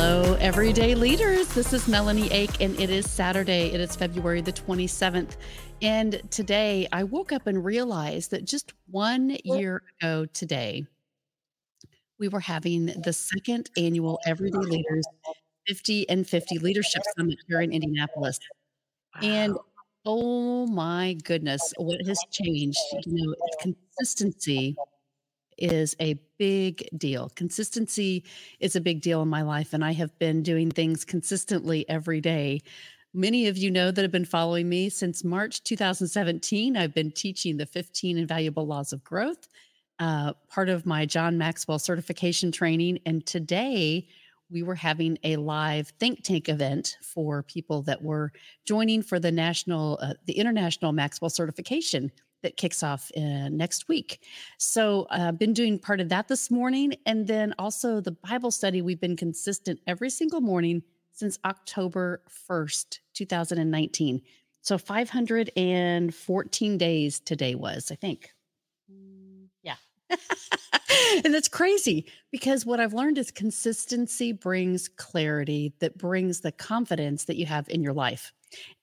Hello, everyday leaders. This is Melanie Ake, and it is Saturday. It is February the 27th. And today I woke up and realized that just one year ago today, we were having the second annual Everyday Leaders 50 and 50 Leadership Summit here in Indianapolis. And oh my goodness, what has changed? You know, it's consistency is a big deal. Consistency is a big deal in my life, and I have been doing things consistently every day. Many of you know that have been following me since March 2017. I've been teaching the 15 invaluable laws of growth, uh, part of my John Maxwell certification training. And today we were having a live think tank event for people that were joining for the national, uh, the international Maxwell certification that kicks off uh, next week. So I've uh, been doing part of that this morning. And then also the Bible study, we've been consistent every single morning since October 1st, 2019. So 514 days today was, I think. And that's crazy because what I've learned is consistency brings clarity that brings the confidence that you have in your life.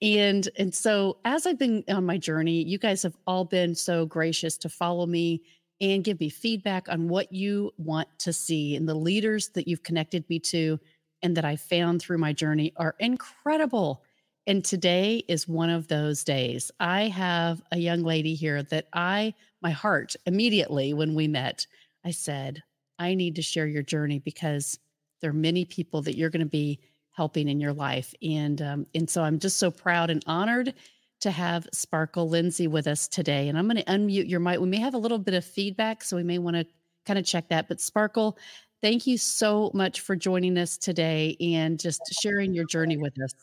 And and so as I've been on my journey, you guys have all been so gracious to follow me and give me feedback on what you want to see and the leaders that you've connected me to and that I found through my journey are incredible. And today is one of those days. I have a young lady here that I, my heart immediately when we met, I said, I need to share your journey because there are many people that you're going to be helping in your life. And um, and so I'm just so proud and honored to have Sparkle Lindsay with us today. And I'm going to unmute your mic. We may have a little bit of feedback, so we may want to kind of check that. But Sparkle, thank you so much for joining us today and just sharing your journey with us.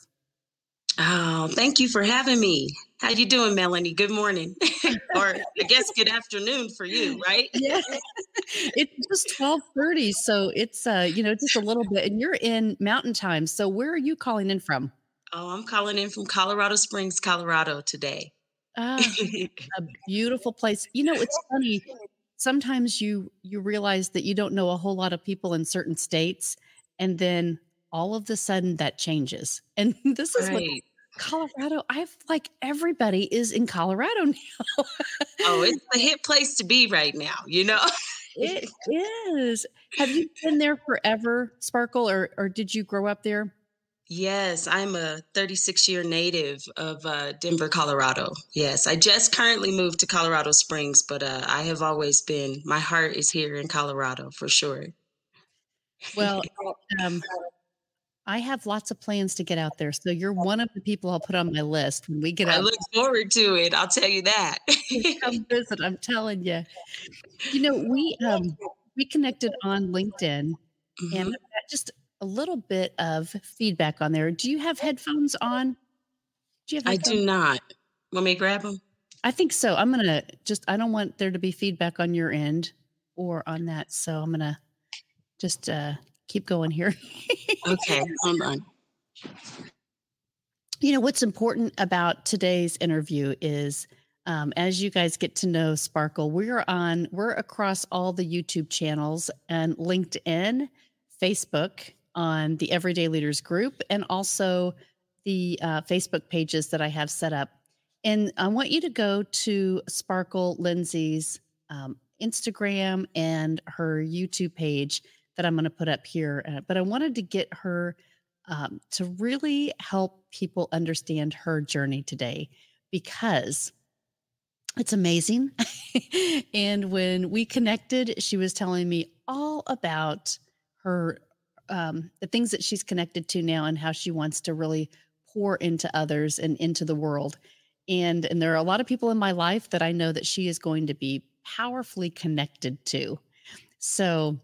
Oh, thank you for having me. How you doing, Melanie? Good morning. or I guess good afternoon for you, right? yeah. It's just 12:30, so it's uh, you know, just a little bit and you're in mountain time. So where are you calling in from? Oh, I'm calling in from Colorado Springs, Colorado today. Ah, a beautiful place. You know, it's funny. Sometimes you you realize that you don't know a whole lot of people in certain states and then all of the sudden that changes. And this is right. what Colorado, I've like everybody is in Colorado now. oh, it's a hit place to be right now, you know? it is. Have you been there forever, Sparkle, or or did you grow up there? Yes, I'm a 36 year native of uh, Denver, Colorado. Yes, I just currently moved to Colorado Springs, but uh, I have always been, my heart is here in Colorado for sure. Well, um, I have lots of plans to get out there. So you're one of the people I'll put on my list when we get out. I look forward to it. I'll tell you that. Come visit. I'm telling you. You know, we um we connected on LinkedIn mm-hmm. and just a little bit of feedback on there. Do you have headphones on? Do you have I do not. Want me to grab them? I think so. I'm gonna just I don't want there to be feedback on your end or on that. So I'm gonna just uh keep going here. okay, hold on. You know, what's important about today's interview is um, as you guys get to know Sparkle, we're on, we're across all the YouTube channels and LinkedIn, Facebook, on the Everyday Leaders group, and also the uh, Facebook pages that I have set up. And I want you to go to Sparkle Lindsay's um, Instagram and her YouTube page that I'm going to put up here. Uh, but I wanted to get her um, to really help people understand her journey today because it's amazing. and when we connected, she was telling me all about her um, the things that she's connected to now and how she wants to really pour into others and into the world. And and there are a lot of people in my life that I know that she is going to be powerfully connected to. So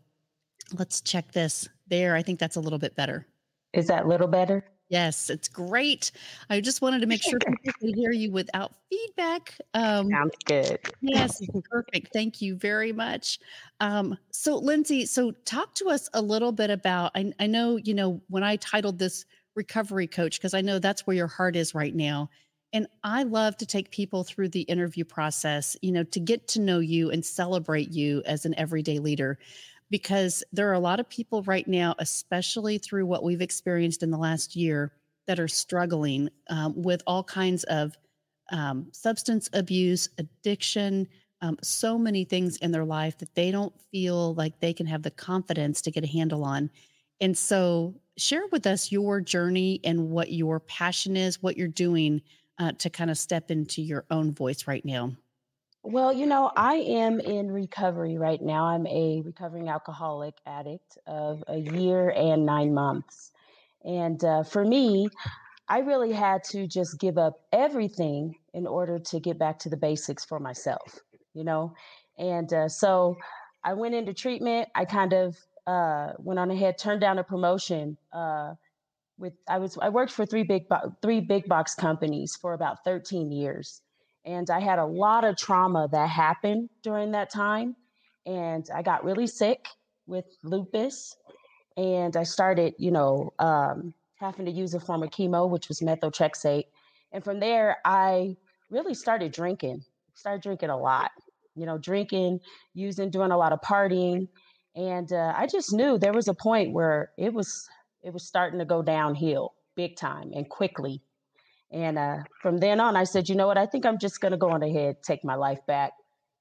Let's check this there. I think that's a little bit better. Is that a little better? Yes, it's great. I just wanted to make sure people could hear you without feedback. Um, Sounds good. Yes, perfect. Thank you very much. Um, so, Lindsay, so talk to us a little bit about. I, I know, you know, when I titled this recovery coach, because I know that's where your heart is right now. And I love to take people through the interview process, you know, to get to know you and celebrate you as an everyday leader. Because there are a lot of people right now, especially through what we've experienced in the last year, that are struggling um, with all kinds of um, substance abuse, addiction, um, so many things in their life that they don't feel like they can have the confidence to get a handle on. And so, share with us your journey and what your passion is, what you're doing uh, to kind of step into your own voice right now. Well, you know, I am in recovery right now. I'm a recovering alcoholic addict of a year and nine months. And uh, for me, I really had to just give up everything in order to get back to the basics for myself, you know? And uh, so I went into treatment. I kind of uh, went on ahead, turned down a promotion. Uh, with I was I worked for three big bo- three big box companies for about 13 years, and I had a lot of trauma that happened during that time, and I got really sick with lupus, and I started you know um, having to use a form of chemo, which was methotrexate, and from there I really started drinking, started drinking a lot, you know, drinking, using, doing a lot of partying, and uh, I just knew there was a point where it was it was starting to go downhill big time and quickly. And uh, from then on, I said, you know what? I think I'm just going to go on ahead, take my life back.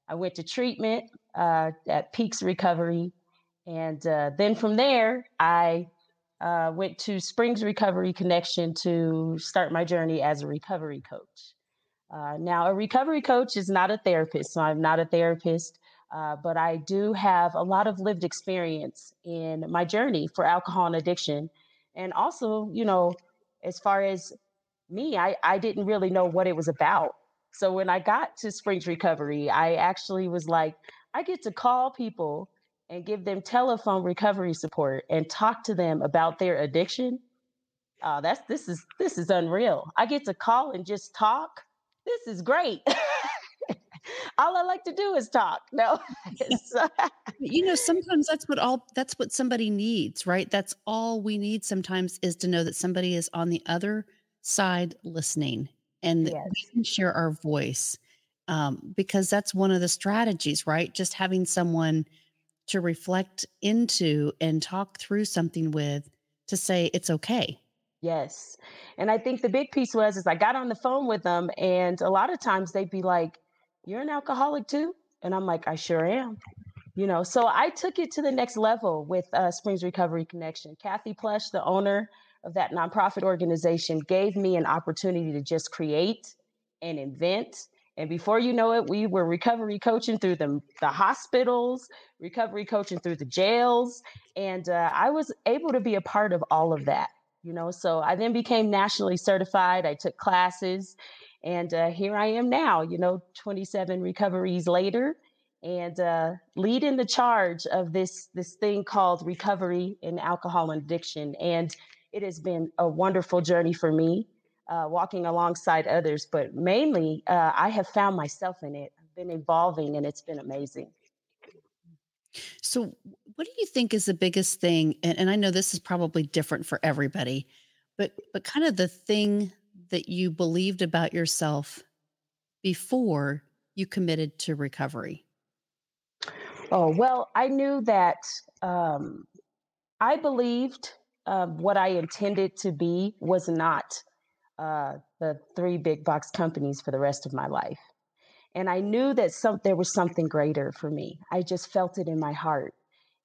I went to treatment uh, at Peaks Recovery. And uh, then from there, I uh, went to Springs Recovery Connection to start my journey as a recovery coach. Uh, now, a recovery coach is not a therapist, so I'm not a therapist. Uh, but I do have a lot of lived experience in my journey for alcohol and addiction. And also, you know, as far as me, I, I didn't really know what it was about. So when I got to Springs Recovery, I actually was like, I get to call people and give them telephone recovery support and talk to them about their addiction. Uh, that's this is this is unreal. I get to call and just talk. This is great. all I like to do is talk. No. you know, sometimes that's what all that's what somebody needs, right? That's all we need sometimes is to know that somebody is on the other side listening and yes. we can share our voice. Um, because that's one of the strategies, right? Just having someone to reflect into and talk through something with to say it's okay. Yes. And I think the big piece was is I got on the phone with them and a lot of times they'd be like, you're an alcoholic too? And I'm like, I sure am. You know, so I took it to the next level with uh, Springs Recovery Connection. Kathy Plush, the owner of that nonprofit organization, gave me an opportunity to just create and invent. And before you know it, we were recovery coaching through the, the hospitals, recovery coaching through the jails. And uh, I was able to be a part of all of that, you know. So I then became nationally certified. I took classes and uh, here I am now, you know, 27 recoveries later, and uh, leading the charge of this this thing called recovery in alcohol and addiction. And it has been a wonderful journey for me, uh, walking alongside others. But mainly, uh, I have found myself in it. I've been evolving, and it's been amazing. So, what do you think is the biggest thing? And, and I know this is probably different for everybody, but but kind of the thing that you believed about yourself before you committed to recovery? Oh, well, I knew that um, I believed what I intended to be was not uh, the three big box companies for the rest of my life. And I knew that some, there was something greater for me. I just felt it in my heart.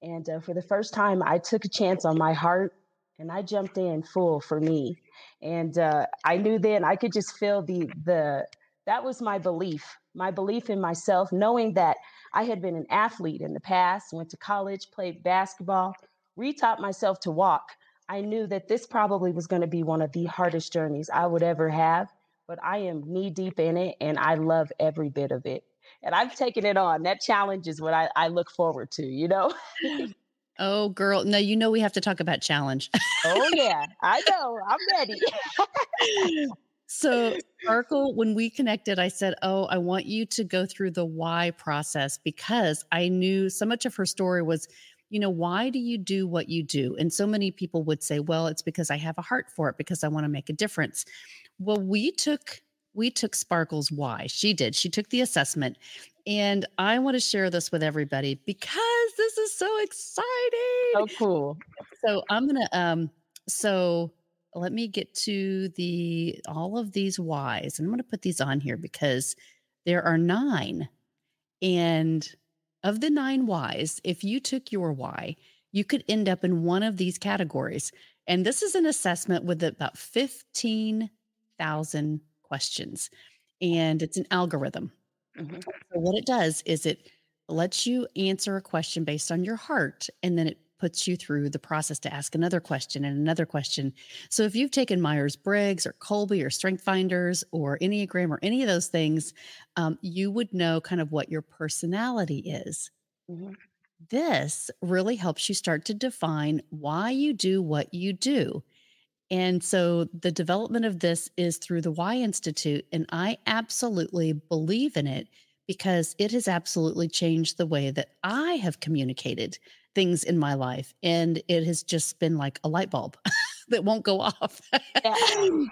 And uh, for the first time, I took a chance on my heart and I jumped in full for me. And uh, I knew then I could just feel the the that was my belief, my belief in myself, knowing that I had been an athlete in the past, went to college, played basketball, retaught myself to walk. I knew that this probably was going to be one of the hardest journeys I would ever have, but I am knee deep in it and I love every bit of it. And I've taken it on. That challenge is what I, I look forward to, you know? Oh, girl. No, you know we have to talk about challenge. oh, yeah. I know. I'm ready. so, Sparkle, when we connected, I said, Oh, I want you to go through the why process because I knew so much of her story was, you know, why do you do what you do? And so many people would say, Well, it's because I have a heart for it, because I want to make a difference. Well, we took we took Sparkle's why. She did. She took the assessment. And I want to share this with everybody because this is so exciting. So cool. So I'm going to um so let me get to the all of these whys. And I'm going to put these on here because there are 9 and of the 9 whys, if you took your why, you could end up in one of these categories. And this is an assessment with about 15,000 questions and it's an algorithm. Mm-hmm. So, what it does is it lets you answer a question based on your heart, and then it puts you through the process to ask another question and another question. So, if you've taken Myers Briggs or Kolbe or Strength Finders or Enneagram or any of those things, um, you would know kind of what your personality is. Mm-hmm. This really helps you start to define why you do what you do. And so the development of this is through the Why Institute. And I absolutely believe in it because it has absolutely changed the way that I have communicated things in my life. And it has just been like a light bulb that won't go off. Yeah.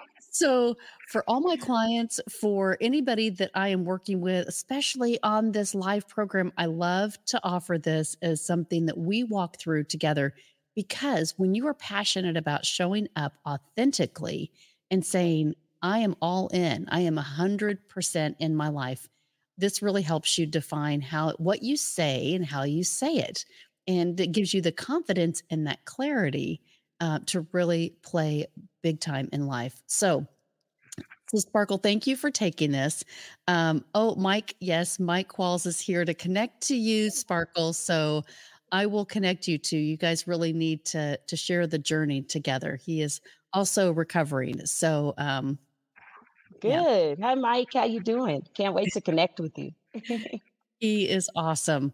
so, for all my clients, for anybody that I am working with, especially on this live program, I love to offer this as something that we walk through together because when you are passionate about showing up authentically and saying, I am all in, I am 100% in my life, this really helps you define how what you say and how you say it. And it gives you the confidence and that clarity uh, to really play big time in life. So, so Sparkle, thank you for taking this. Um, oh, Mike, yes, Mike Qualls is here to connect to you, Sparkle. So I will connect you to. You guys really need to to share the journey together. He is also recovering. So um good. Yeah. Hi Mike, how you doing? Can't wait to connect with you. he is awesome.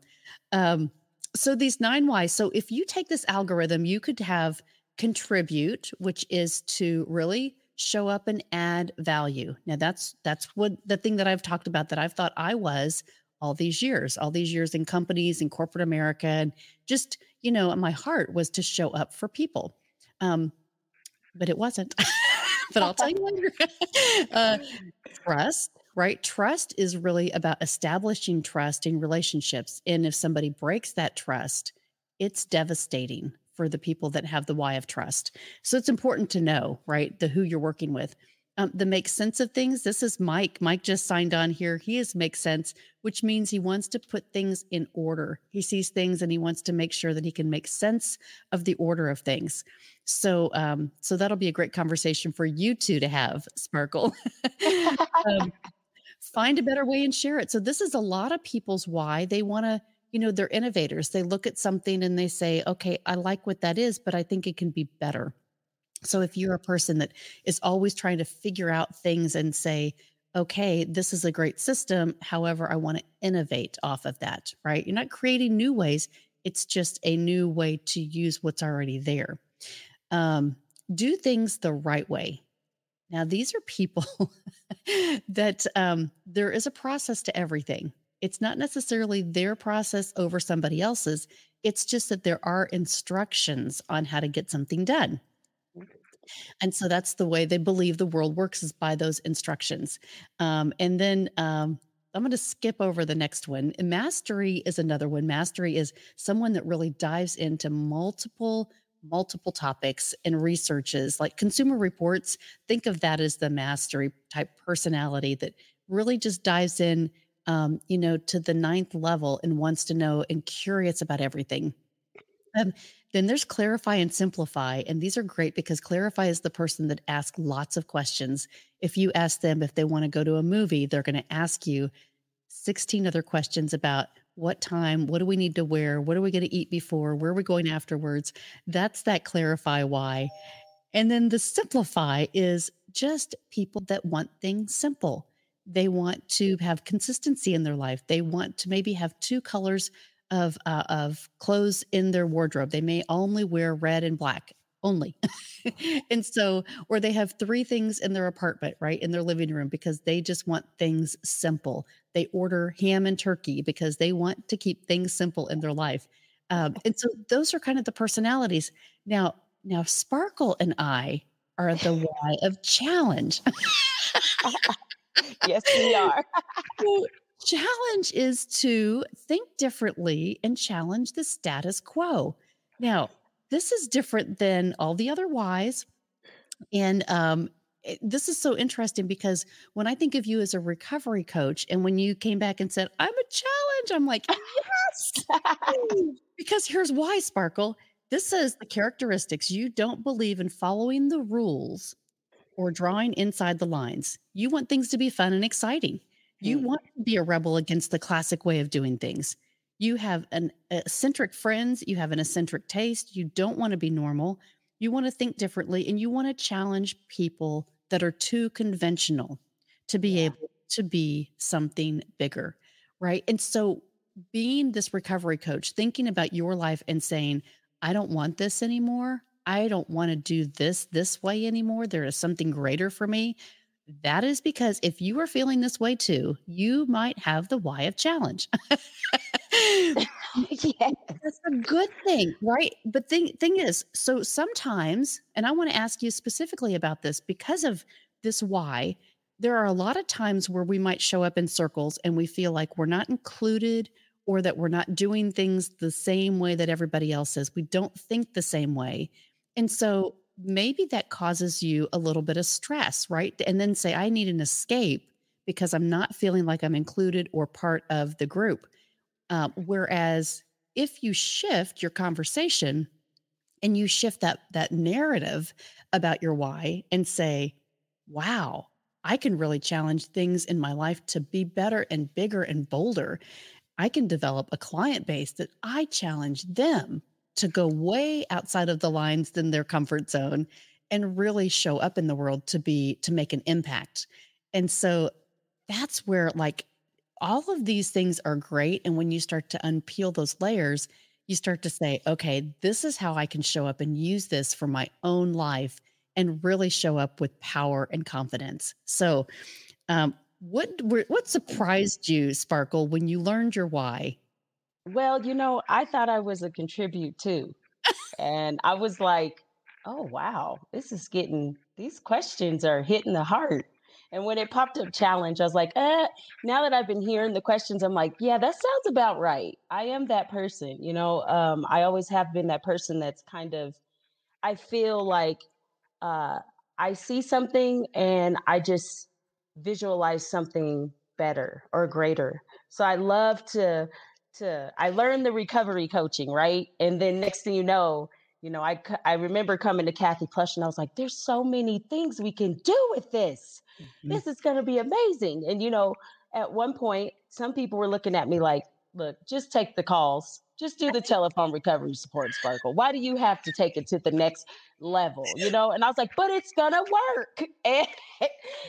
Um so these nine whys. So if you take this algorithm, you could have contribute, which is to really show up and add value. Now that's that's what the thing that I've talked about that I've thought I was all these years, all these years in companies in corporate America. And just, you know, my heart was to show up for people. Um, but it wasn't. but I'll tell you later. uh, trust, right? Trust is really about establishing trust in relationships. And if somebody breaks that trust, it's devastating for the people that have the why of trust. So it's important to know, right, the who you're working with um, the make sense of things. This is Mike. Mike just signed on here. He is make sense, which means he wants to put things in order. He sees things and he wants to make sure that he can make sense of the order of things. So, um, so that'll be a great conversation for you two to have, Sparkle. um, find a better way and share it. So this is a lot of people's why they want to. You know, they're innovators. They look at something and they say, "Okay, I like what that is, but I think it can be better." So if you're a person that is always trying to figure out things and say, okay, this is a great system. However, I want to innovate off of that, right? You're not creating new ways. It's just a new way to use what's already there. Um, do things the right way. Now, these are people that um, there is a process to everything. It's not necessarily their process over somebody else's. It's just that there are instructions on how to get something done. And so that's the way they believe the world works is by those instructions. Um, and then um, I'm going to skip over the next one. Mastery is another one. Mastery is someone that really dives into multiple multiple topics and researches like consumer reports think of that as the mastery type personality that really just dives in um, you know to the ninth level and wants to know and curious about everything um, then there's clarify and simplify. And these are great because clarify is the person that asks lots of questions. If you ask them if they want to go to a movie, they're going to ask you 16 other questions about what time, what do we need to wear, what are we going to eat before, where are we going afterwards. That's that clarify why. And then the simplify is just people that want things simple. They want to have consistency in their life. They want to maybe have two colors of uh, of clothes in their wardrobe. They may only wear red and black only. and so or they have three things in their apartment, right? In their living room because they just want things simple. They order ham and turkey because they want to keep things simple in their life. Um, and so those are kind of the personalities. Now, now Sparkle and I are the why of challenge. yes, we are. Challenge is to think differently and challenge the status quo. Now, this is different than all the other whys. And um, it- this is so interesting because when I think of you as a recovery coach, and when you came back and said, I'm a challenge, I'm like, yes. because here's why, Sparkle. This says the characteristics you don't believe in following the rules or drawing inside the lines. You want things to be fun and exciting. You Hmm. want to be a rebel against the classic way of doing things. You have an eccentric friends, you have an eccentric taste, you don't want to be normal. You want to think differently and you want to challenge people that are too conventional to be Yeah. able to be something bigger, right? And so being this recovery coach, thinking about your life and saying, I don't want this anymore. I don't want to do this this way anymore. There is something greater for me. That is because if you are feeling this way too, you might have the why of challenge. yes. That's a good thing, right? But thing thing is, so sometimes, and I want to ask you specifically about this because of this why, there are a lot of times where we might show up in circles and we feel like we're not included or that we're not doing things the same way that everybody else is. We don't think the same way. And so maybe that causes you a little bit of stress, right? And then say, I need an escape because I'm not feeling like I'm included or part of the group. Uh, whereas if you shift your conversation and you shift that that narrative about your why and say, "Wow, I can really challenge things in my life to be better and bigger and bolder. I can develop a client base that I challenge them to go way outside of the lines than their comfort zone and really show up in the world to be to make an impact." And so that's where like all of these things are great. And when you start to unpeel those layers, you start to say, okay, this is how I can show up and use this for my own life and really show up with power and confidence. So, um, what what surprised you, Sparkle, when you learned your why? Well, you know, I thought I was a contribute too. And I was like, oh, wow, this is getting, these questions are hitting the heart. And when it popped up challenge, I was like, eh, now that I've been hearing the questions, I'm like, yeah, that sounds about right. I am that person. You know, um, I always have been that person that's kind of, I feel like uh, I see something and I just visualize something better or greater. So I love to to I learned the recovery coaching, right? And then next thing you know, you know, I I remember coming to Kathy Plush and I was like, there's so many things we can do with this. Mhm. This is going to be amazing. And you know, at one point, some people were looking at me like, look, just take the calls. Just do the telephone recovery support sparkle. Why do you have to take it to the next level? You know, and I was like, but it's gonna work. And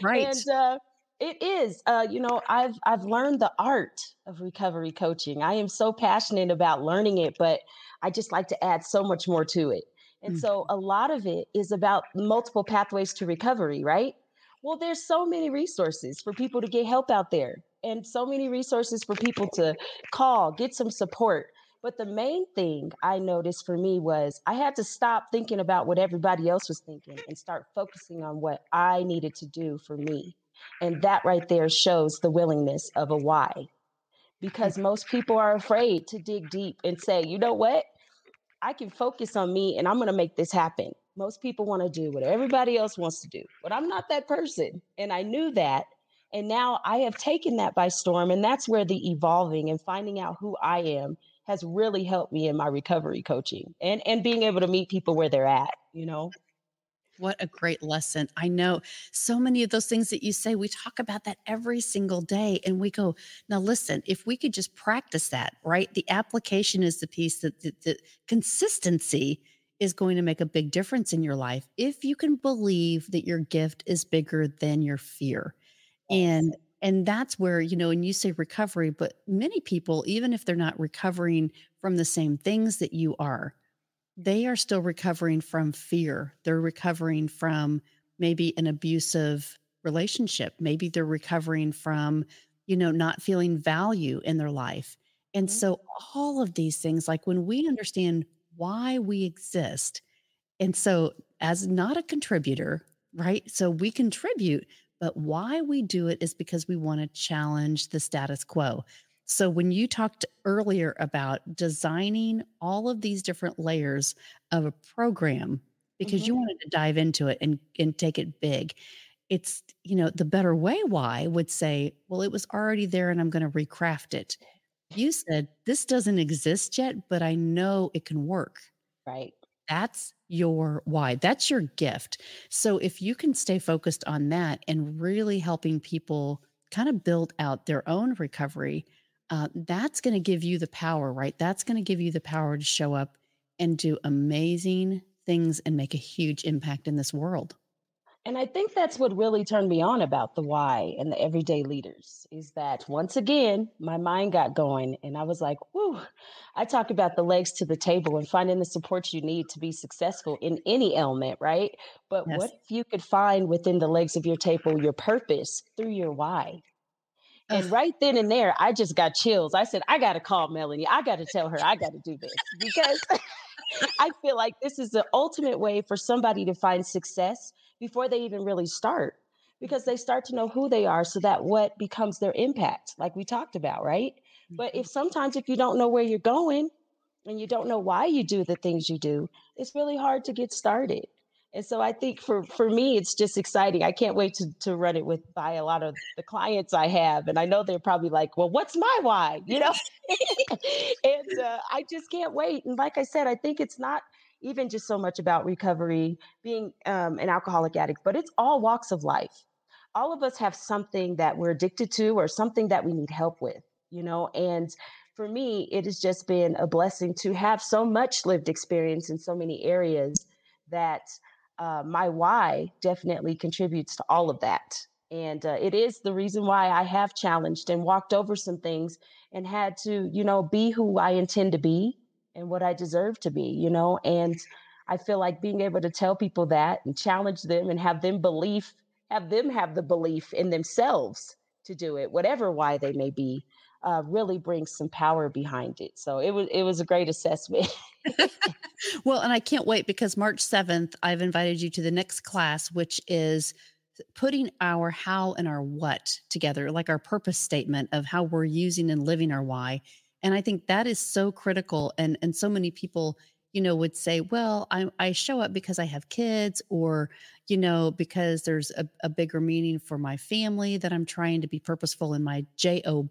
Right. and uh, it is. Uh, you know, I've I've learned the art of recovery coaching. I am so passionate about learning it, but I just like to add so much more to it. And Mm. so a lot of it is about multiple pathways to recovery, right? Well, there's so many resources for people to get help out there, and so many resources for people to call, get some support. But the main thing I noticed for me was I had to stop thinking about what everybody else was thinking and start focusing on what I needed to do for me. And that right there shows the willingness of a why. Because mm. most people are afraid to dig deep and say, you know what? I can focus on me and I'm going to make this happen. Most people want to do what everybody else wants to do, but I'm not that person. And I knew that. And now I have taken that by storm. And that's where the evolving and finding out who I am has really helped me in my recovery coaching and, and being able to meet people where they're at, you know? What a great lesson. I know so many of those things that you say, we talk about that every single day. And we go, now listen, if we could just practice that, right? The application is the piece that the, the consistency is going to make a big difference in your life if you can believe that your gift is bigger than your fear. And and that's where, you know, and you say recovery, but many people, even if they're not recovering from the same things that you are, they are still recovering from fear. They're recovering from maybe an abusive relationship. Maybe they're recovering from, you know, not feeling value in their life. And Mhm. so, all of these things, like when we understand why we exist, and so as not a contributor, right? So we contribute, but why we do it is because we want to challenge the status quo. So, when you talked earlier about designing all of these different layers of a program because hmm you wanted to dive into it and, and take it big, it's, you know, the better way why would say, well, it was already there and I'm going to recraft it. You said, this doesn't exist yet, but I know it can work. Right. That's your why. That's your gift. So if you can stay focused on that and really helping people kind of build out their own recovery, uh, that's going to give you the power, right? That's going to give you the power to show up and do amazing things and make a huge impact in this world. And I think that's what really turned me on about the why and the everyday leaders is that once again, my mind got going and I was like, whoo, I talk about the legs to the table and finding the support you need to be successful in any element, right? But what if you could find within the legs of your table your purpose through your why? And Ugh. right then and there, I just got chills. I said, I got to call Melanie. I got to tell her I got to do this because I feel like this is the ultimate way for somebody to find success before they even really start because they start to know who they are so that what becomes their impact like we talked about right? But if Mhm. sometimes if you don't know where you're going and you don't know why you do the things you do it's really hard to get started. And so i think for for me it's just exciting. I can't wait to to run it with by a lot of the clients i have and i know they're probably like well what's my why? You know? And uh, I just can't wait. And like I said, I think it's not even just so much about recovery, being um, an alcoholic addict, but it's all walks of life. All of us have something that we're addicted to or something that we need help with, you know? And for me, it has just been a blessing to have so much lived experience in so many areas that uh, my why definitely contributes to all of that. And uh, it is the reason why I have challenged and walked over some things and had to, you know, be who I intend to be and what I deserve to be, you know. And I feel like being able to tell people that and challenge them and have them belief, have them have the belief in themselves to do it, whatever why they may be, uh, really brings some power behind it. So it was it was a great assessment. Well, and I can't wait because March 7th, I've invited you to the next class, which is putting our how and our what together, like our purpose statement of how we're using and living our why. And I think that is so critical. And and so many people, you know, would say, well, I, I show up because I have kids, or, you know, because there's a, a bigger meaning for my family that I'm trying to be purposeful in my job.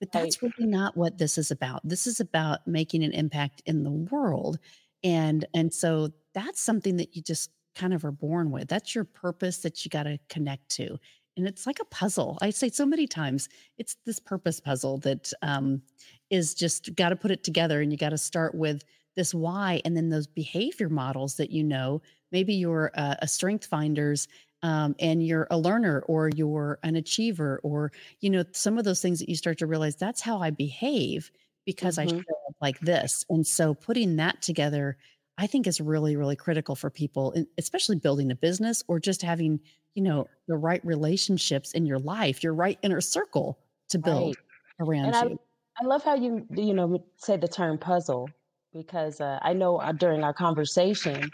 But right, that's really not what this is about. This is about making an impact in the world. And and so that's something that you just kind of are born with. That's your purpose that you got to connect to. And it's like a puzzle. I say so many times, it's this purpose puzzle that um, is just got to put it together. And you got to start with this why and then those behavior models that you know. Maybe you're a, a strength finders um, and you're a learner or you're an achiever or, you know, some of those things that you start to realize that's how I behave because I hmm show up like this. And so putting that together I think is really, really critical for people, especially building a business or just having, you know, the right relationships in your life, your right inner circle to build right. And around I you. I love how you you know say the term puzzle because uh, I know uh, during our conversation,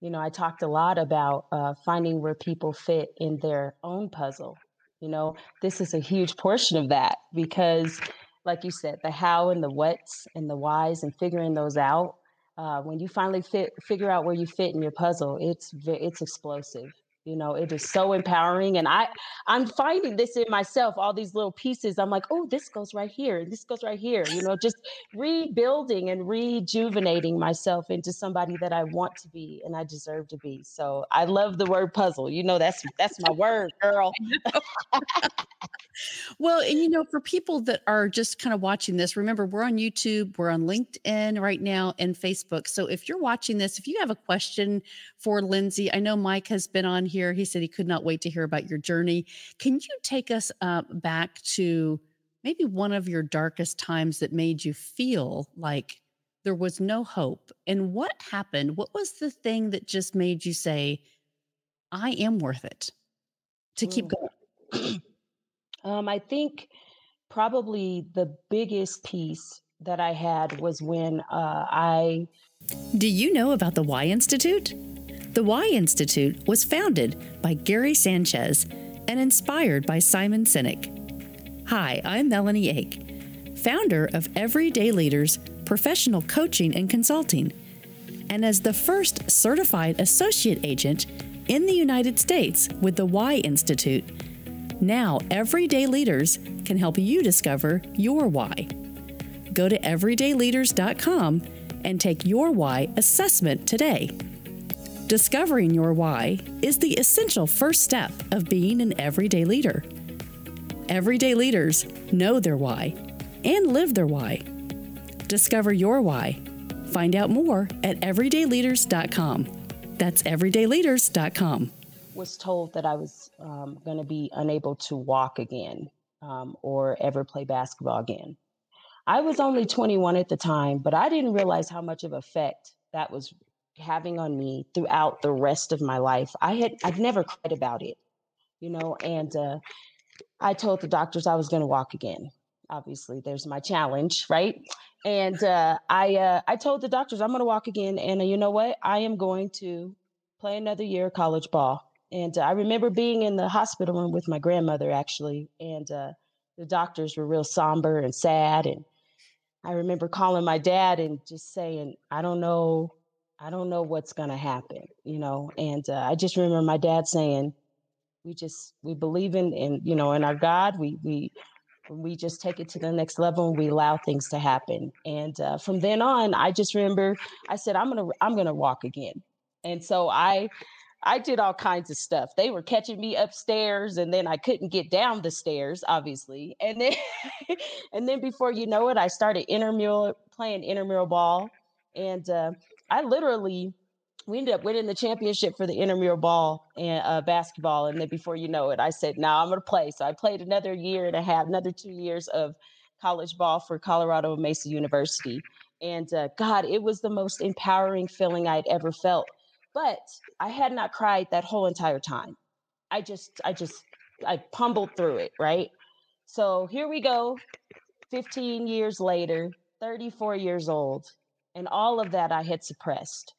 you know, I talked a lot about uh, finding where people fit in their own puzzle. You know, this is a huge portion of that because, like you said, the how and the whats and the whys and figuring those out. Uh, when you finally fit, figure out where you fit in your puzzle, it's it's explosive. You know, it is so empowering, and I I'm finding this in myself. All these little pieces, I'm like, oh, this goes right here, and this goes right here. You know, just rebuilding and rejuvenating myself into somebody that I want to be and I deserve to be. So I love the word puzzle. You know, that's that's my word, girl. Well, and you know, for people that are just kind of watching this, remember we're on YouTube, we're on LinkedIn right now, and Facebook. So if you're watching this, if you have a question for Lindsay, I know Mike has been on here. He said he could not wait to hear about your journey. Can you take us uh, back to maybe one of your darkest times that made you feel like there was no hope? And what happened? What was the thing that just made you say, I am worth it to keep Mm. going? Um, I think probably the biggest piece that I had was when uh, I Do you know about the Why Institute? The Why Institute was founded by Gary Sanchez, and inspired by Simon Sinek. Hi, I'm Melanie Ake, founder of Everyday Leaders Professional Coaching and Consulting, and as the first certified associate agent in the United States with the Why Institute. Now, everyday leaders can help you discover your why. Go to everydayleaders.com and take your why assessment today. Discovering your why is the essential first step of being an everyday leader. Everyday leaders know their why and live their why. Discover your why. Find out more at everydayleaders.com. That's everydayleaders.com. Was told that I was um, going to be unable to walk again um, or ever play basketball again. I was only 21 at the time, but I didn't realize how much of effect that was having on me throughout the rest of my life. I had I've never cried about it, you know, and uh, I told the doctors I was going to walk again. Obviously, there's my challenge, right? And uh, I uh, I told the doctors I'm going to walk again, and uh, you know what? I am going to play another year of college ball. And uh, I remember being in the hospital room with my grandmother actually, and uh, the doctors were real somber and sad. And I remember calling my dad and just saying, I don't know I don't know what's going to happen, you know. And uh, I just remember my dad saying, "We just we believe in in you know in our God. We we we just take it to the next level and we allow things to happen." And uh, from then on, I just remember I said, "I'm gonna I'm gonna walk again." And so I I did all kinds of stuff. They were catching me upstairs and then I couldn't get down the stairs, obviously. And then and then before you know it, I started intramural playing intramural ball. And uh, I literally we ended up winning the championship for the intramural ball and uh, basketball. And then before you know it, I said, "Now I'm going to play." So I played another year and a half, another two years of college ball for Colorado Mesa University. And uh, God, it was the most empowering feeling I'd ever felt. But I had not cried that whole entire time. I just, I just, I pummeled through it, right? So here we go, 15 years later, 34 years old and all of that I had suppressed.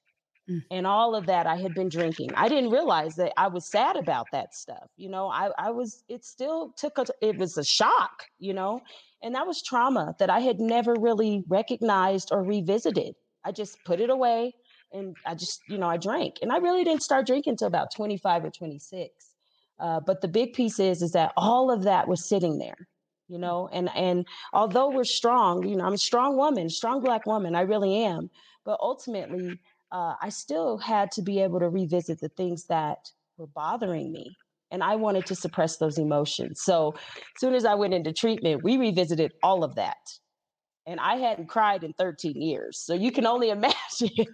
Mm. And all of that I had been drinking. I didn't realize that I was sad about that stuff. You know, I, I was, it still took a, it was a shock, you know, and that was trauma that I had never really recognized or revisited. I just put it away and I just, you know, I drank. And I really didn't start drinking until about 25 or 26. Uh, but the big piece is, is that all of that was sitting there you know and and although we're strong you know i'm a strong woman strong black woman i really am but ultimately uh, i still had to be able to revisit the things that were bothering me and i wanted to suppress those emotions so as soon as i went into treatment we revisited all of that and i hadn't cried in 13 years so you can only imagine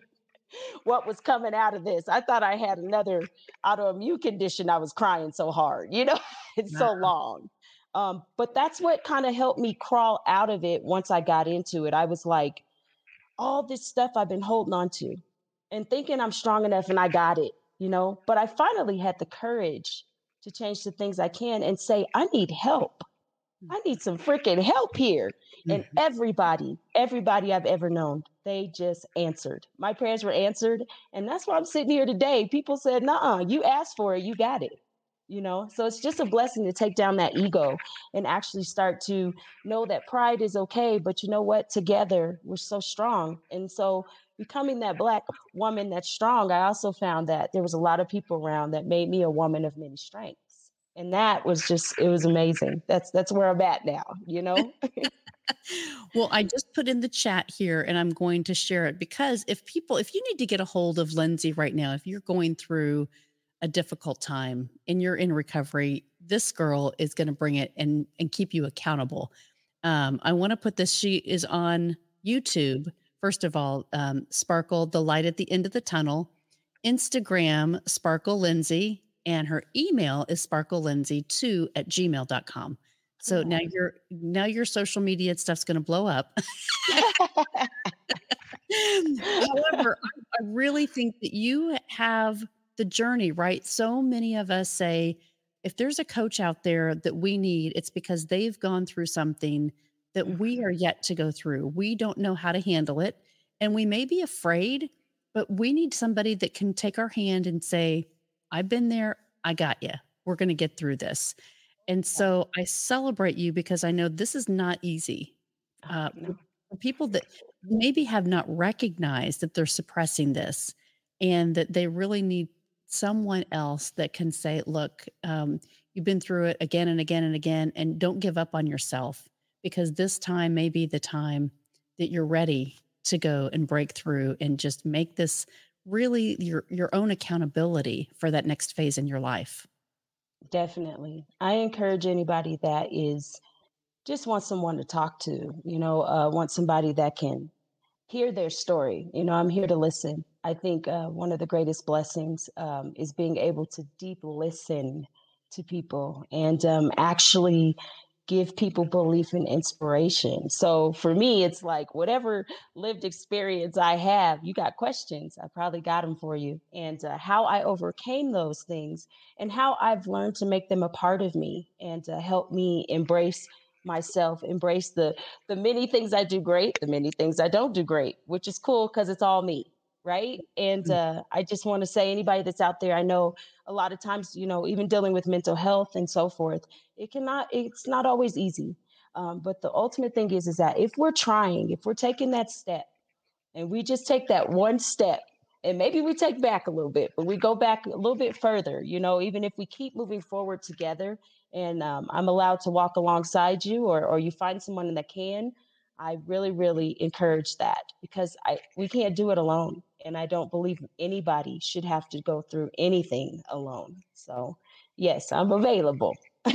what was coming out of this i thought i had another autoimmune condition i was crying so hard you know it's so long um, but that's what kind of helped me crawl out of it once I got into it. I was like, all this stuff I've been holding on to and thinking I'm strong enough and I got it, you know. But I finally had the courage to change the things I can and say, I need help. I mm-hmm. need some freaking help here. And mm-hmm. everybody, everybody I've ever known, they just answered. My prayers were answered. And that's why I'm sitting here today. People said, nah, you asked for it, you got it you know? So it's just a blessing to take down that ego and actually start to know that pride is okay but you know what? Together we're so strong. And so becoming that black woman that's strong i also found that there was a lot of people around that made me a woman of many strengths. And that was just it was amazing. That's that's where i'm at now you know? Well i just put in the chat here and i'm going to share it because if people if you need to get a hold of lindsay right now if you're going through a difficult time and you're in recovery, this girl is going to bring it and and keep you accountable. Um, I want to put this. She is on YouTube. First of all, um, Sparkle, the light at the end of the tunnel. Instagram, Sparkle Lindsay, and her email is sparklelindsay2 at gmail.com. So now your now your social media stuff's going to blow up. However, I, I really think that you have the journey, right? So many of us say, if there's a coach out there that we need, it's because they've gone through something that we mm-hmm. are yet to go through. We don't know how to handle it. And we may be afraid, but we need somebody that can take our hand and say, I've been there. I got you. we're going to get through this. And so I celebrate you because I know this is not easy. Oh, Uh, for no. for people that maybe have not recognized that they're suppressing this and that they really need someone else that can say, look, um, you've been through it again and again and again, and don't give up on yourself because this time may be the time that you're ready to go and break through and just make this really your your own accountability for that next phase in your life. Definitely. I encourage anybody that is just wants someone to talk to, you know, uh, want somebody that can hear their story. You know, I'm here to listen. I think uh, one of the greatest blessings um, is being able to deep listen to people and um, actually give people belief and inspiration. So for me, it's like whatever lived experience I have, you got questions, I probably got them for you. And uh, how I overcame those things and how I've learned to make them a part of me and to help me embrace myself embrace the the many things i do great the many things i don't do great which is cool because it's all me right? And Mm. uh, i just want to say anybody that's out there i know a lot of times you know even dealing with mental health and so forth it cannot it's not always easy. Um, but the ultimate thing is is that if we're trying if we're taking that step and we just take that one step and maybe we take back a little bit but we go back a little bit further you know even if we keep moving forward together and um, i'm allowed to walk alongside you or, or you find someone that can i really really encourage that because i we can't do it alone and i don't believe anybody should have to go through anything alone so yes i'm available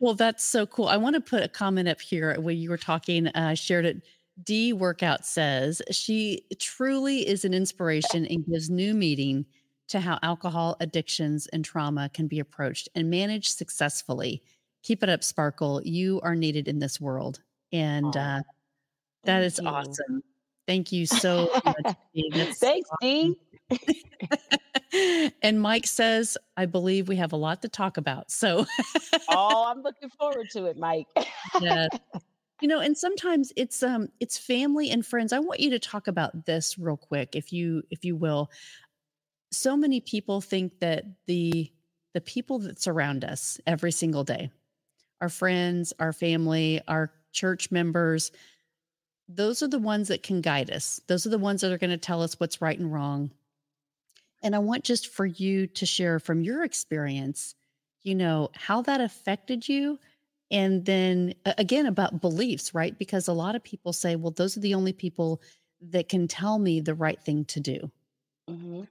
Well, that's so cool. I want to put a comment up here where you were talking. Uh, I shared it. D Workout says she truly is an inspiration and gives new meaning to how alcohol addictions and trauma can be approached and managed successfully. Keep it up, Sparkle. You are needed in this world. And uh, that is you awesome. Thank you so much. Thanks awesome. d and Mike says, I believe we have a lot to talk about. So, oh i'm looking forward to it mike yeah. You know, and sometimes it's um it's family and friends. I want you to talk about this real quick if you if you will. So many people think that the the people that surround us every single day, our friends, our family, our church members, those are the ones that can guide us. Those are the ones that are going to tell us what's right and wrong. And I want just for you to share from your experience, you know, how that affected you. And then again, about beliefs, right? Because a lot of people say, well, those are the only people that can tell me the right thing to do. hmm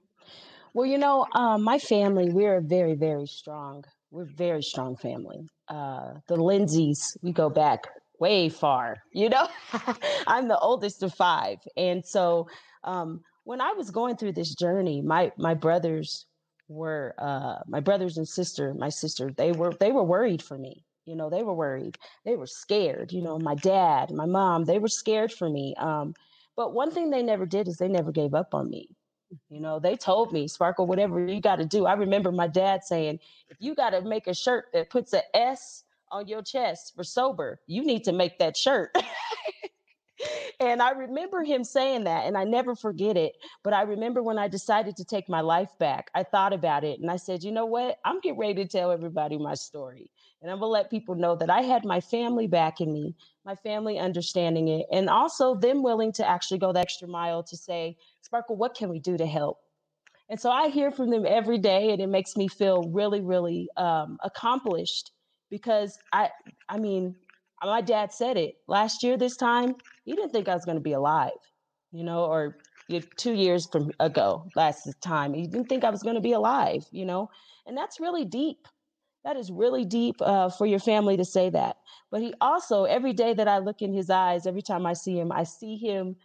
Well, you know, um, my family, we're very, very strong, we're very strong family. Uh, the Lindsays, we go back way far, you know? I'm the oldest of five. And so um, when I was going through this journey, my my brothers were uh my brothers and sister, my sister, they were they were worried for me. You know, they were worried. They were scared. You know, my dad, my mom, they were scared for me. Um, but one thing they never did is they never gave up on me you know, they told me, Sparkle, whatever you got to do. I remember my dad saying, if you got to make a shirt that puts an S on your chest for sober, you need to make that shirt. and I remember him saying that, and I never forget it. But I remember when I decided to take my life back, I thought about it and I said, you know what? I'm getting ready to tell everybody my story. And I'm going to let people know that I had my family backing me, my family understanding it, and also them willing to actually go the extra mile to say, Sparkle, what can we do to help? And so I hear from them every day, and it makes me feel really, really um, accomplished because I, I mean, my dad said it last year. This time, he didn't think I was going to be alive, you know, or y- two years from ago, last time, he didn't think I was going to be alive, you know, and that's really deep. That is really deep uh, for your family to say that. But he also, every day that I look in his eyes, every time I see him, I see him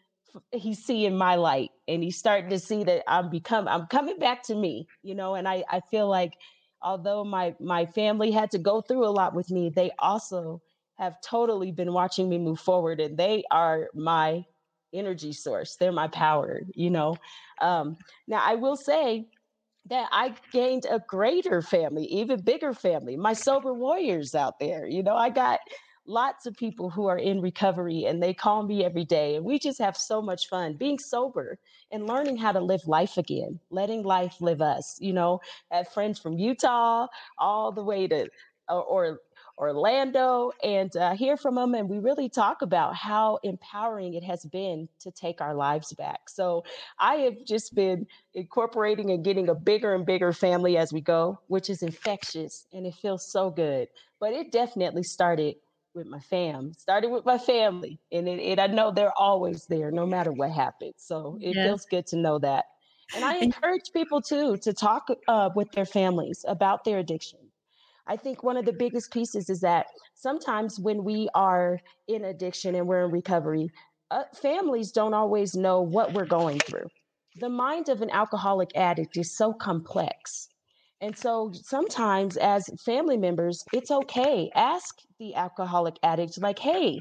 he's seeing my light and he's starting to see that I'm become I'm coming back to me, you know, and I I feel like although my my family had to go through a lot with me, they also have totally been watching me move forward and they are my energy source. They're my power, you know. Um now I will say that I gained a greater family, even bigger family, my sober warriors out there. You know, I got lots of people who are in recovery and they call me every day and we just have so much fun being sober and learning how to live life again letting life live us you know have friends from utah all the way to or, or Orlando and uh, hear from them. And we really talk about how empowering it has been to take our lives back. So I have just been incorporating and getting a bigger and bigger family as we go, which is infectious and it feels so good. But it definitely started with my fam, started with my family. And, it, it, I know they're always there no matter what happens. So it feels good to know that. And I encourage people too to talk uh, with their families about their addiction I think one of the biggest pieces is that sometimes when we are in addiction and we're in recovery, uh, families don't always know what we're going through. The mind of an alcoholic addict is so complex. And so sometimes, as family members, it's okay. Ask the alcoholic addict, like, hey,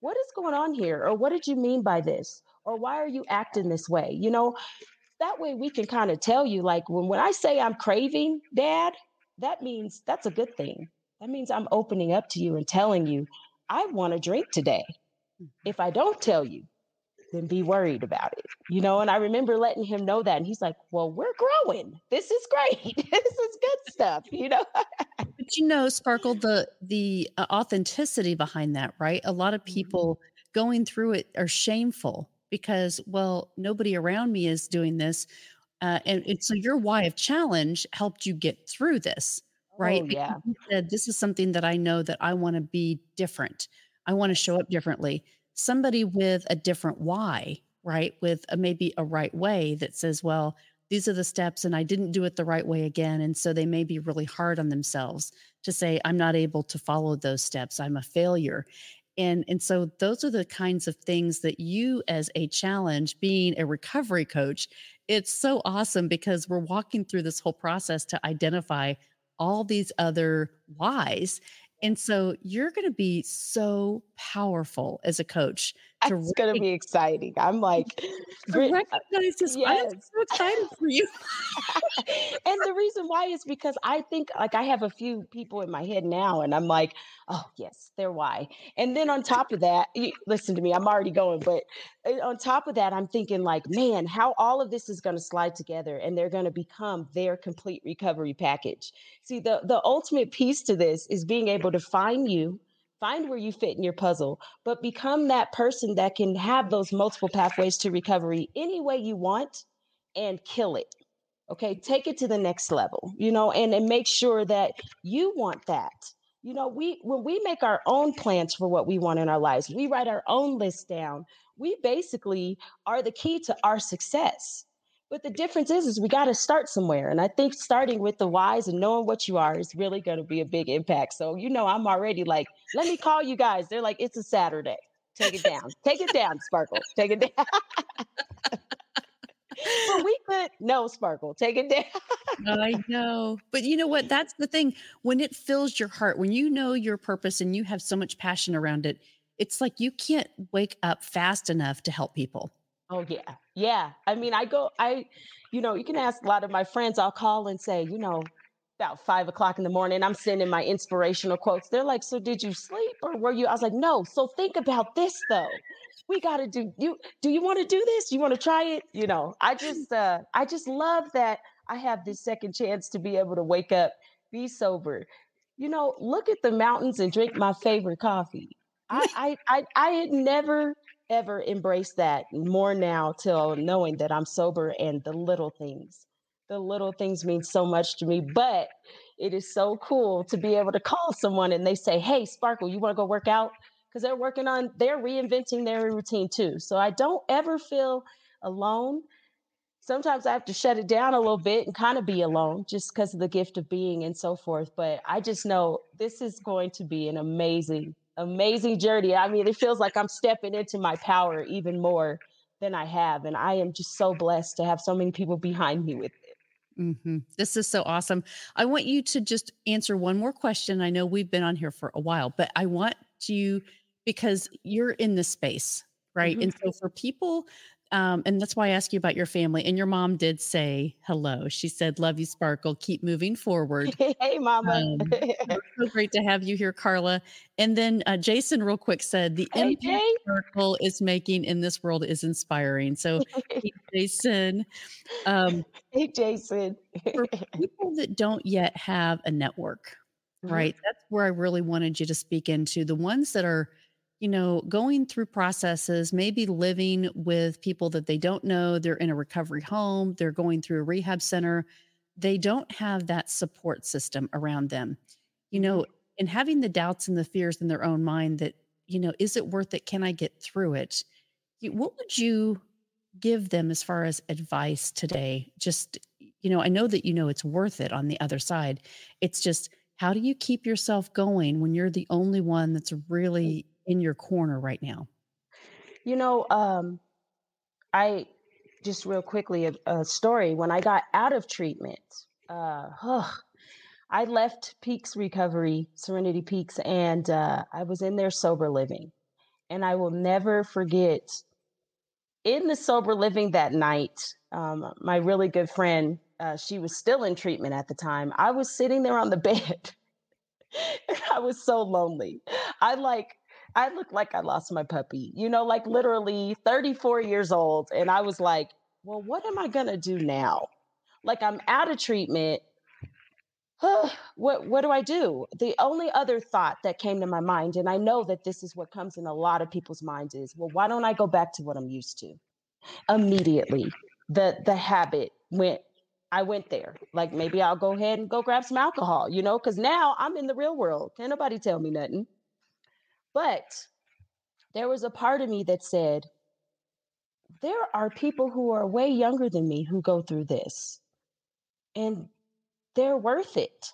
what is going on here? Or what did you mean by this? Or why are you acting this way? You know, that way we can kind of tell you, like, when, when I say I'm craving, dad, that means that's a good thing. That means I'm opening up to you and telling you, I want to drink today. Mm-hmm. If I don't tell you, then be worried about it. You know, and I remember letting him know that. And he's like, Well, we're growing. This is great. this is good stuff, you know. but you know, Sparkle, the the uh, authenticity behind that, right? A lot of mm-hmm. people mm-hmm. going through it are shameful because, well, nobody around me is doing this. Uh, and, and, so your why of challenge helped you get through this, right? Oh, yeah. Said, this is something that I know that I want to be different. I want to show up differently. Somebody with a different why, right? With a, maybe a right way that says, well, these are the steps and I didn't do it the right way again. And so they may be really hard on themselves to say, I'm not able to follow those steps. I'm a failure and and so those are the kinds of things that you as a challenge being a recovery coach it's so awesome because we're walking through this whole process to identify all these other whys and so you're going to be so powerful as a coach. It's going to be exciting. I'm like, recognize this. Yes. I'm so excited for you. and the reason why is because I think, like, I have a few people in my head now, and I'm like, oh, yes, they're why. And then on top of that, listen to me, I'm already going, but eh, on top of that, I'm thinking, like, man, how all of this is going to slide together and they're going to become their complete recovery package. See, the, the ultimate piece to this is being able to find you, find where you fit in your puzzle, but become that person that can have those multiple pathways to recovery any way you want and kill it. Okay, take it to the next level, you know, and, and make sure that you want that. You know, we when we make our own plans for what we want in our lives, we write our own list down. We basically are the key to our success. But the difference is, is we got to start somewhere. And I think starting with the whys and knowing what you are is really going to be a big impact. So, you know, I'm already like, let me call you guys. They're like, it's a Saturday. Take it down. Take it down, Sparkle. Take it down. but we could no sparkle take it down i know but you know what that's the thing when it fills your heart when you know your purpose and you have so much passion around it it's like you can't wake up fast enough to help people Oh yeah. Yeah. I mean, I go, I, you know, you can ask a lot of my friends, I'll call and say, you know, about five o'clock in the morning, I'm sending my inspirational quotes. They're like, so did you sleep or were you? I was like, no. So think about this though. We got to do you do you want to do this? You want to try it? You know, I just uh I just love that I have this second chance to be able to wake up, be sober. You know, look at the mountains and drink my favorite coffee. I I I, I had never ever embrace that more now till knowing that I'm sober and the little things. The little things mean so much to me, but it is so cool to be able to call someone and they say, Hey, Sparkle, you want to go work out? Because they're working on, they're reinventing their routine too. So I don't ever feel alone. Sometimes I have to shut it down a little bit and kind of be alone just because of the gift of being and so forth. But I just know this is going to be an amazing amazing journey. I mean, it feels like I'm stepping into my power even more than I have. And I am just so blessed to have so many people behind me with it. Mm-hmm. This is so awesome. I want you to just answer one more question. I know we've been on here for a while, but I want you because you're in this space, right? Mm-hmm. And so for people um, and that's why I asked you about your family. And your mom did say hello. She said, "Love you, Sparkle. Keep moving forward." hey, Mama. Um, so great to have you here, Carla. And then uh, Jason, real quick, said the hey, impact Jay. Sparkle is making in this world is inspiring. So, hey, Jason, um, hey, Jason. for people that don't yet have a network, Mhm. right? That's where I really wanted you to speak into the ones that are you know, going through processes, maybe living with people that they don't know, they're in a recovery home, they're going through a rehab center, they don't have that support system around them. You know, mm-hmm. and having the doubts and the fears in their own mind that, you know, is it worth it? Can I get through it? What would you give them as far as advice today? Just, you know, I know that you know it's worth it on the other side. It's just, how do you keep yourself going when you're the only one that's mm. really in your corner right now? You know, um, I just real quickly a, a story. When I got out of treatment, uh, I left Peaks Recovery, Serenity Peaks, and uh, I was in there sober living. And I will never forget in the sober living that night, um, my really good friend, uh, she was still in treatment at the time. I was sitting there on the bed and I was so lonely. I like, I looked like I lost my puppy, you know, like literally 34 years old. And I was like, well, what am I going to do now? Like, I'm out of treatment. what what do I do? The only other thought that came to my mind, and I know that this is what comes in a lot of people's minds, is well, why don't I go back to what I'm used to? Immediately, the the habit went. I went there. Like maybe I'll go ahead and go grab some alcohol, you know, because now I'm in the real world. Can't nobody tell me nothing. But there was a part of me that said, there are people who are way younger than me who go through this, and they're worth it.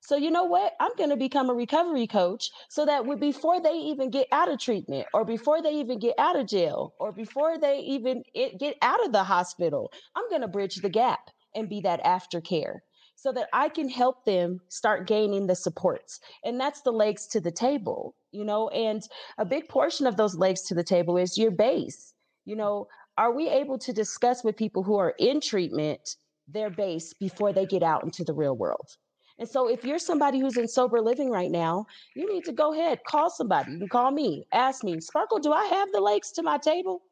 So you know what? I'm going to become a recovery coach so that before they even get out of treatment or before they even get out of jail or before they even get out of the hospital, I'm going to bridge the gap and be that aftercare so that I can help them start gaining the supports. And that's the legs to the table, you know, and a big portion of those legs to the table is your base. You know, are we able to discuss with people who are in treatment their base before they get out into the real world? And so, if you're somebody who's in sober living right now, you need to go ahead, call somebody. You can call me, ask me, Sparkle, do I have the legs to my table?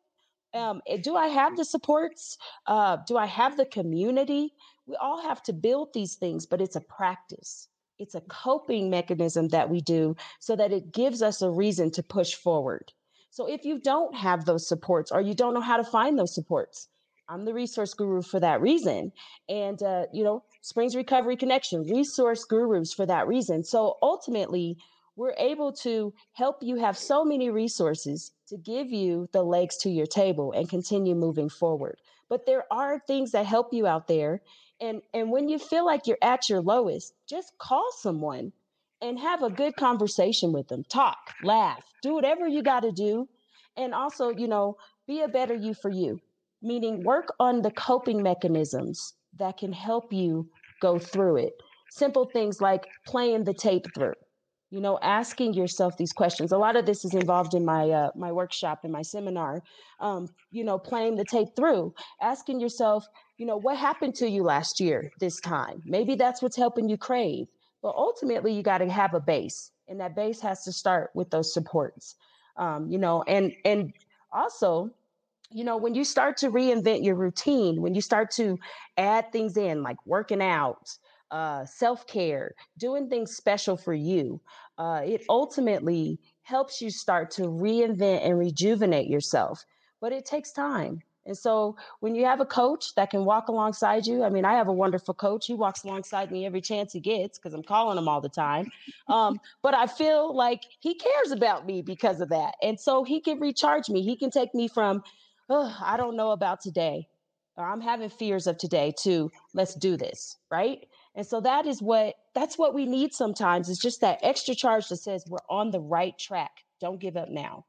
Um, eh, do I have the supports? Uh, do I have the community? We all have to build these things, but it's a practice. It's a coping mechanism that we do so that it gives us a reason to push forward. So if you don't have those supports or you don't know how to find those supports, I'm the resource guru for that reason. And, uh, you know, Springs Recovery Connection, resource gurus for that reason. So ultimately, we're able to help you have so many resources to give you the legs to your table and continue moving forward. But there are things that help you out there. And, and when you feel like you're at your lowest, just call someone and have a good conversation with them. Talk, laugh, do whatever you got to do. And also, you know, be a better you for you, meaning work on the coping mechanisms that can help you go through it. Simple things like playing the tape through you know asking yourself these questions a lot of this is involved in my uh, my workshop and my seminar um, you know playing the tape through asking yourself you know what happened to you last year this time? Maybe that's what's helping you crave but ultimately you got to have a base and that base has to start with those supports um, you know and and also you know when you start to reinvent your routine when you start to add things in like working out uh, self-care doing things special for you uh, it ultimately helps you start to reinvent and rejuvenate yourself but it takes time and so when you have a coach that can walk alongside you i mean i have a wonderful coach he walks alongside me every chance he gets because i'm calling him all the time um, but i feel like he cares about me because of that and so he can recharge me he can take me from oh, i don't know about today or i'm having fears of today to let's do this right and so that is what that's what we need sometimes is just that extra charge that says we're on the right track. Don't give up now.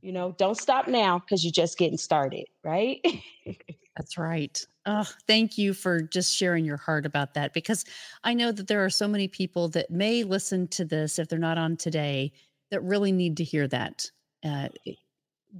You know, don't stop now because you're just getting started, right? That's right. Oh, thank you for just sharing your heart about that because I know that there are so many people that may listen to this if they're not on today that really need to hear that. Uh,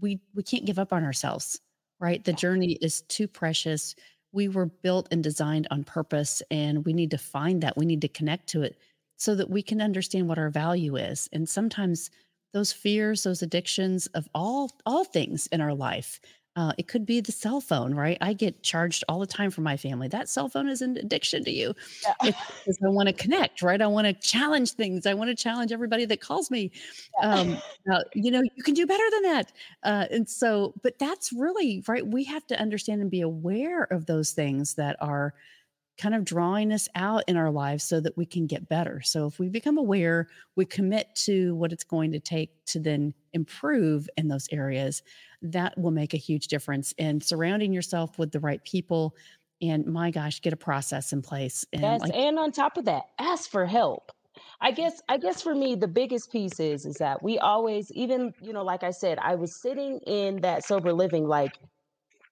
we we can't give up on ourselves, right? The journey is too precious. We were built and designed on purpose, and we need to find that. We need to connect to it so that we can understand what our value is. And sometimes those fears, those addictions of all all things in our life. Uh, it could be the cell phone, right? I get charged all the time for my family. That cell phone is an addiction to you. Yeah. Because I want to connect, right? I want to challenge things. I want to challenge everybody that calls me. Um, uh, you know, you can do better than that. Uh, and so, but that's really right. We have to understand and be aware of those things that are kind of drawing us out in our lives so that we can get better. So if we become aware, we commit to what it's going to take to then improve in those areas, that will make a huge difference. And surrounding yourself with the right people and my gosh, get a process in place. And Yes, like, and on top of that, ask for help. I guess I guess for me the biggest piece is is that we always even, you know, like I said, I was sitting in that sober living like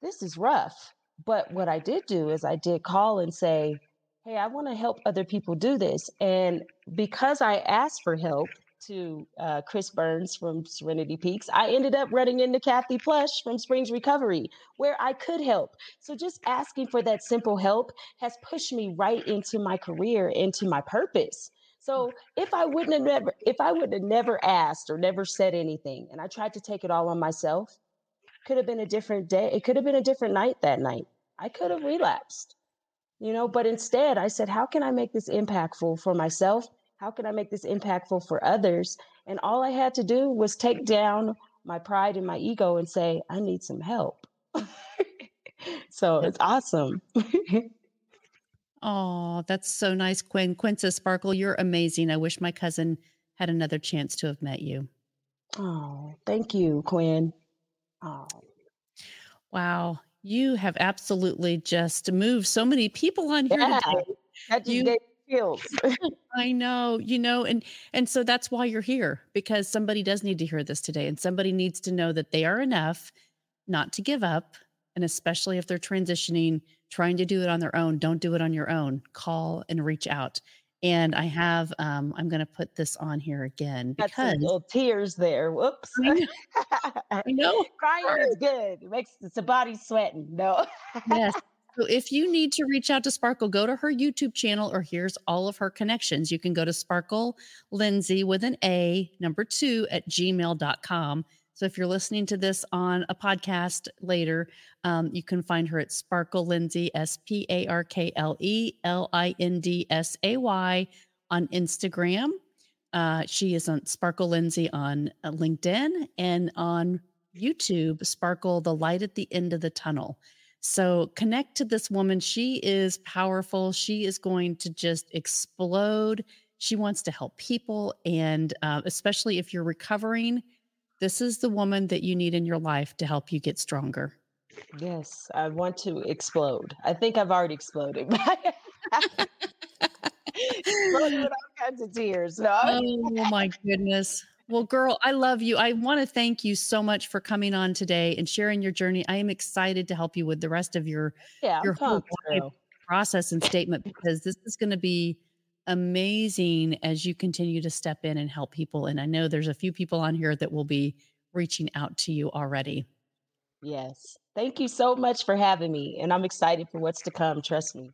this is rough. But what I did do is I did call and say, "Hey, I want to help other people do this." And because I asked for help to uh, Chris Burns from Serenity Peaks, I ended up running into Kathy Plush from Springs Recovery, where I could help. So just asking for that simple help has pushed me right into my career, into my purpose. So if I wouldn't have never, if I would have never asked or never said anything, and I tried to take it all on myself, could have been a different day. It could have been a different night that night. I could have relapsed, you know, but instead I said, how can I make this impactful for myself? How can I make this impactful for others? And all I had to do was take down my pride and my ego and say, I need some help. so it's awesome. oh, that's so nice, Quinn. Says, Sparkle, you're amazing. I wish my cousin had another chance to have met you. oh, thank you, Quinn. Oh, Wow. You have absolutely just moved so many people on here yeah, today. that You gave. I know, you know, and and so that's why you're here because somebody does need to hear this today and somebody needs to know that they are enough not to give up and especially if they're transitioning, trying to do it on their own, don't do it on your own. Call and reach out. And I have um I'm going to put this on here again because little tears there. Whoops. I know, I know. Crying is good. It makes the body sweating. No. Yes. So if you need to reach out to Sparkle, go to her YouTube channel or here's all of her connections. You can go to Sparkle Lindsay with an A, number two at gmail.com. So if you're listening to this on a podcast later, um, you can find her at Sparkle Lindsay, S P A R K L E L I N D S A Y on Instagram. Uh, she is on Sparkle Lindsay on uh, LinkedIn and on YouTube, Sparkle the Light at the End of the Tunnel. So connect to this woman. She is powerful. She is going to just explode. She wants to help people. And uh, especially if you're recovering, this is the woman that you need in your life to help you get stronger. Yes, I want to explode. I think I've already exploded. exploded with all kinds of tears. No. Oh my goodness. Well, girl, I love you. I want to thank you so much for coming on today and sharing your journey. I am excited to help you with the rest of your Yeah, your whole pumped, life girl. process and statement because this is going to be amazing as you continue to step in and help people. And I know there's a few people on here that will be reaching out to you already. Yes. Thank you so much for having me. And I'm excited for what's to come. Trust me.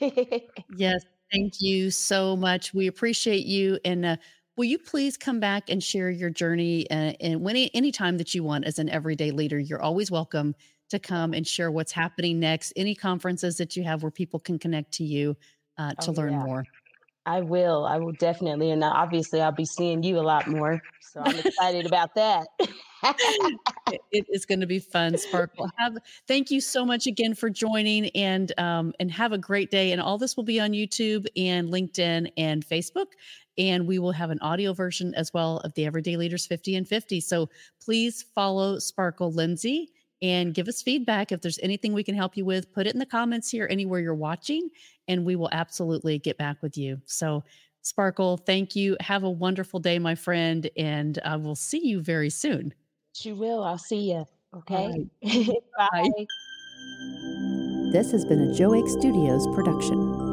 Yes, thank you so much. We appreciate you. And uh, will you please come back and share your journey? Uh, and when any anytime that you want as an everyday leader, you're always welcome to come and share what's happening next. Any conferences that you have where people can connect to you uh, to oh, learn yeah. more. I will. I will definitely. And obviously, I'll be seeing you a lot more. So I'm excited about that. it it is going to be fun sparkle have thank you so much again for joining and um and have a great day and all this will be on youtube and linkedin and facebook and we will have an audio version as well of the everyday leaders 50 and 50 so please follow sparkle lindsay and give us feedback if there's anything we can help you with put it in the comments here anywhere you're watching and we will absolutely get back with you so sparkle thank you have a wonderful day my friend and uh, i will see you very soon you will. I'll see you. Okay. right Bye. bye this has been a joe Studios production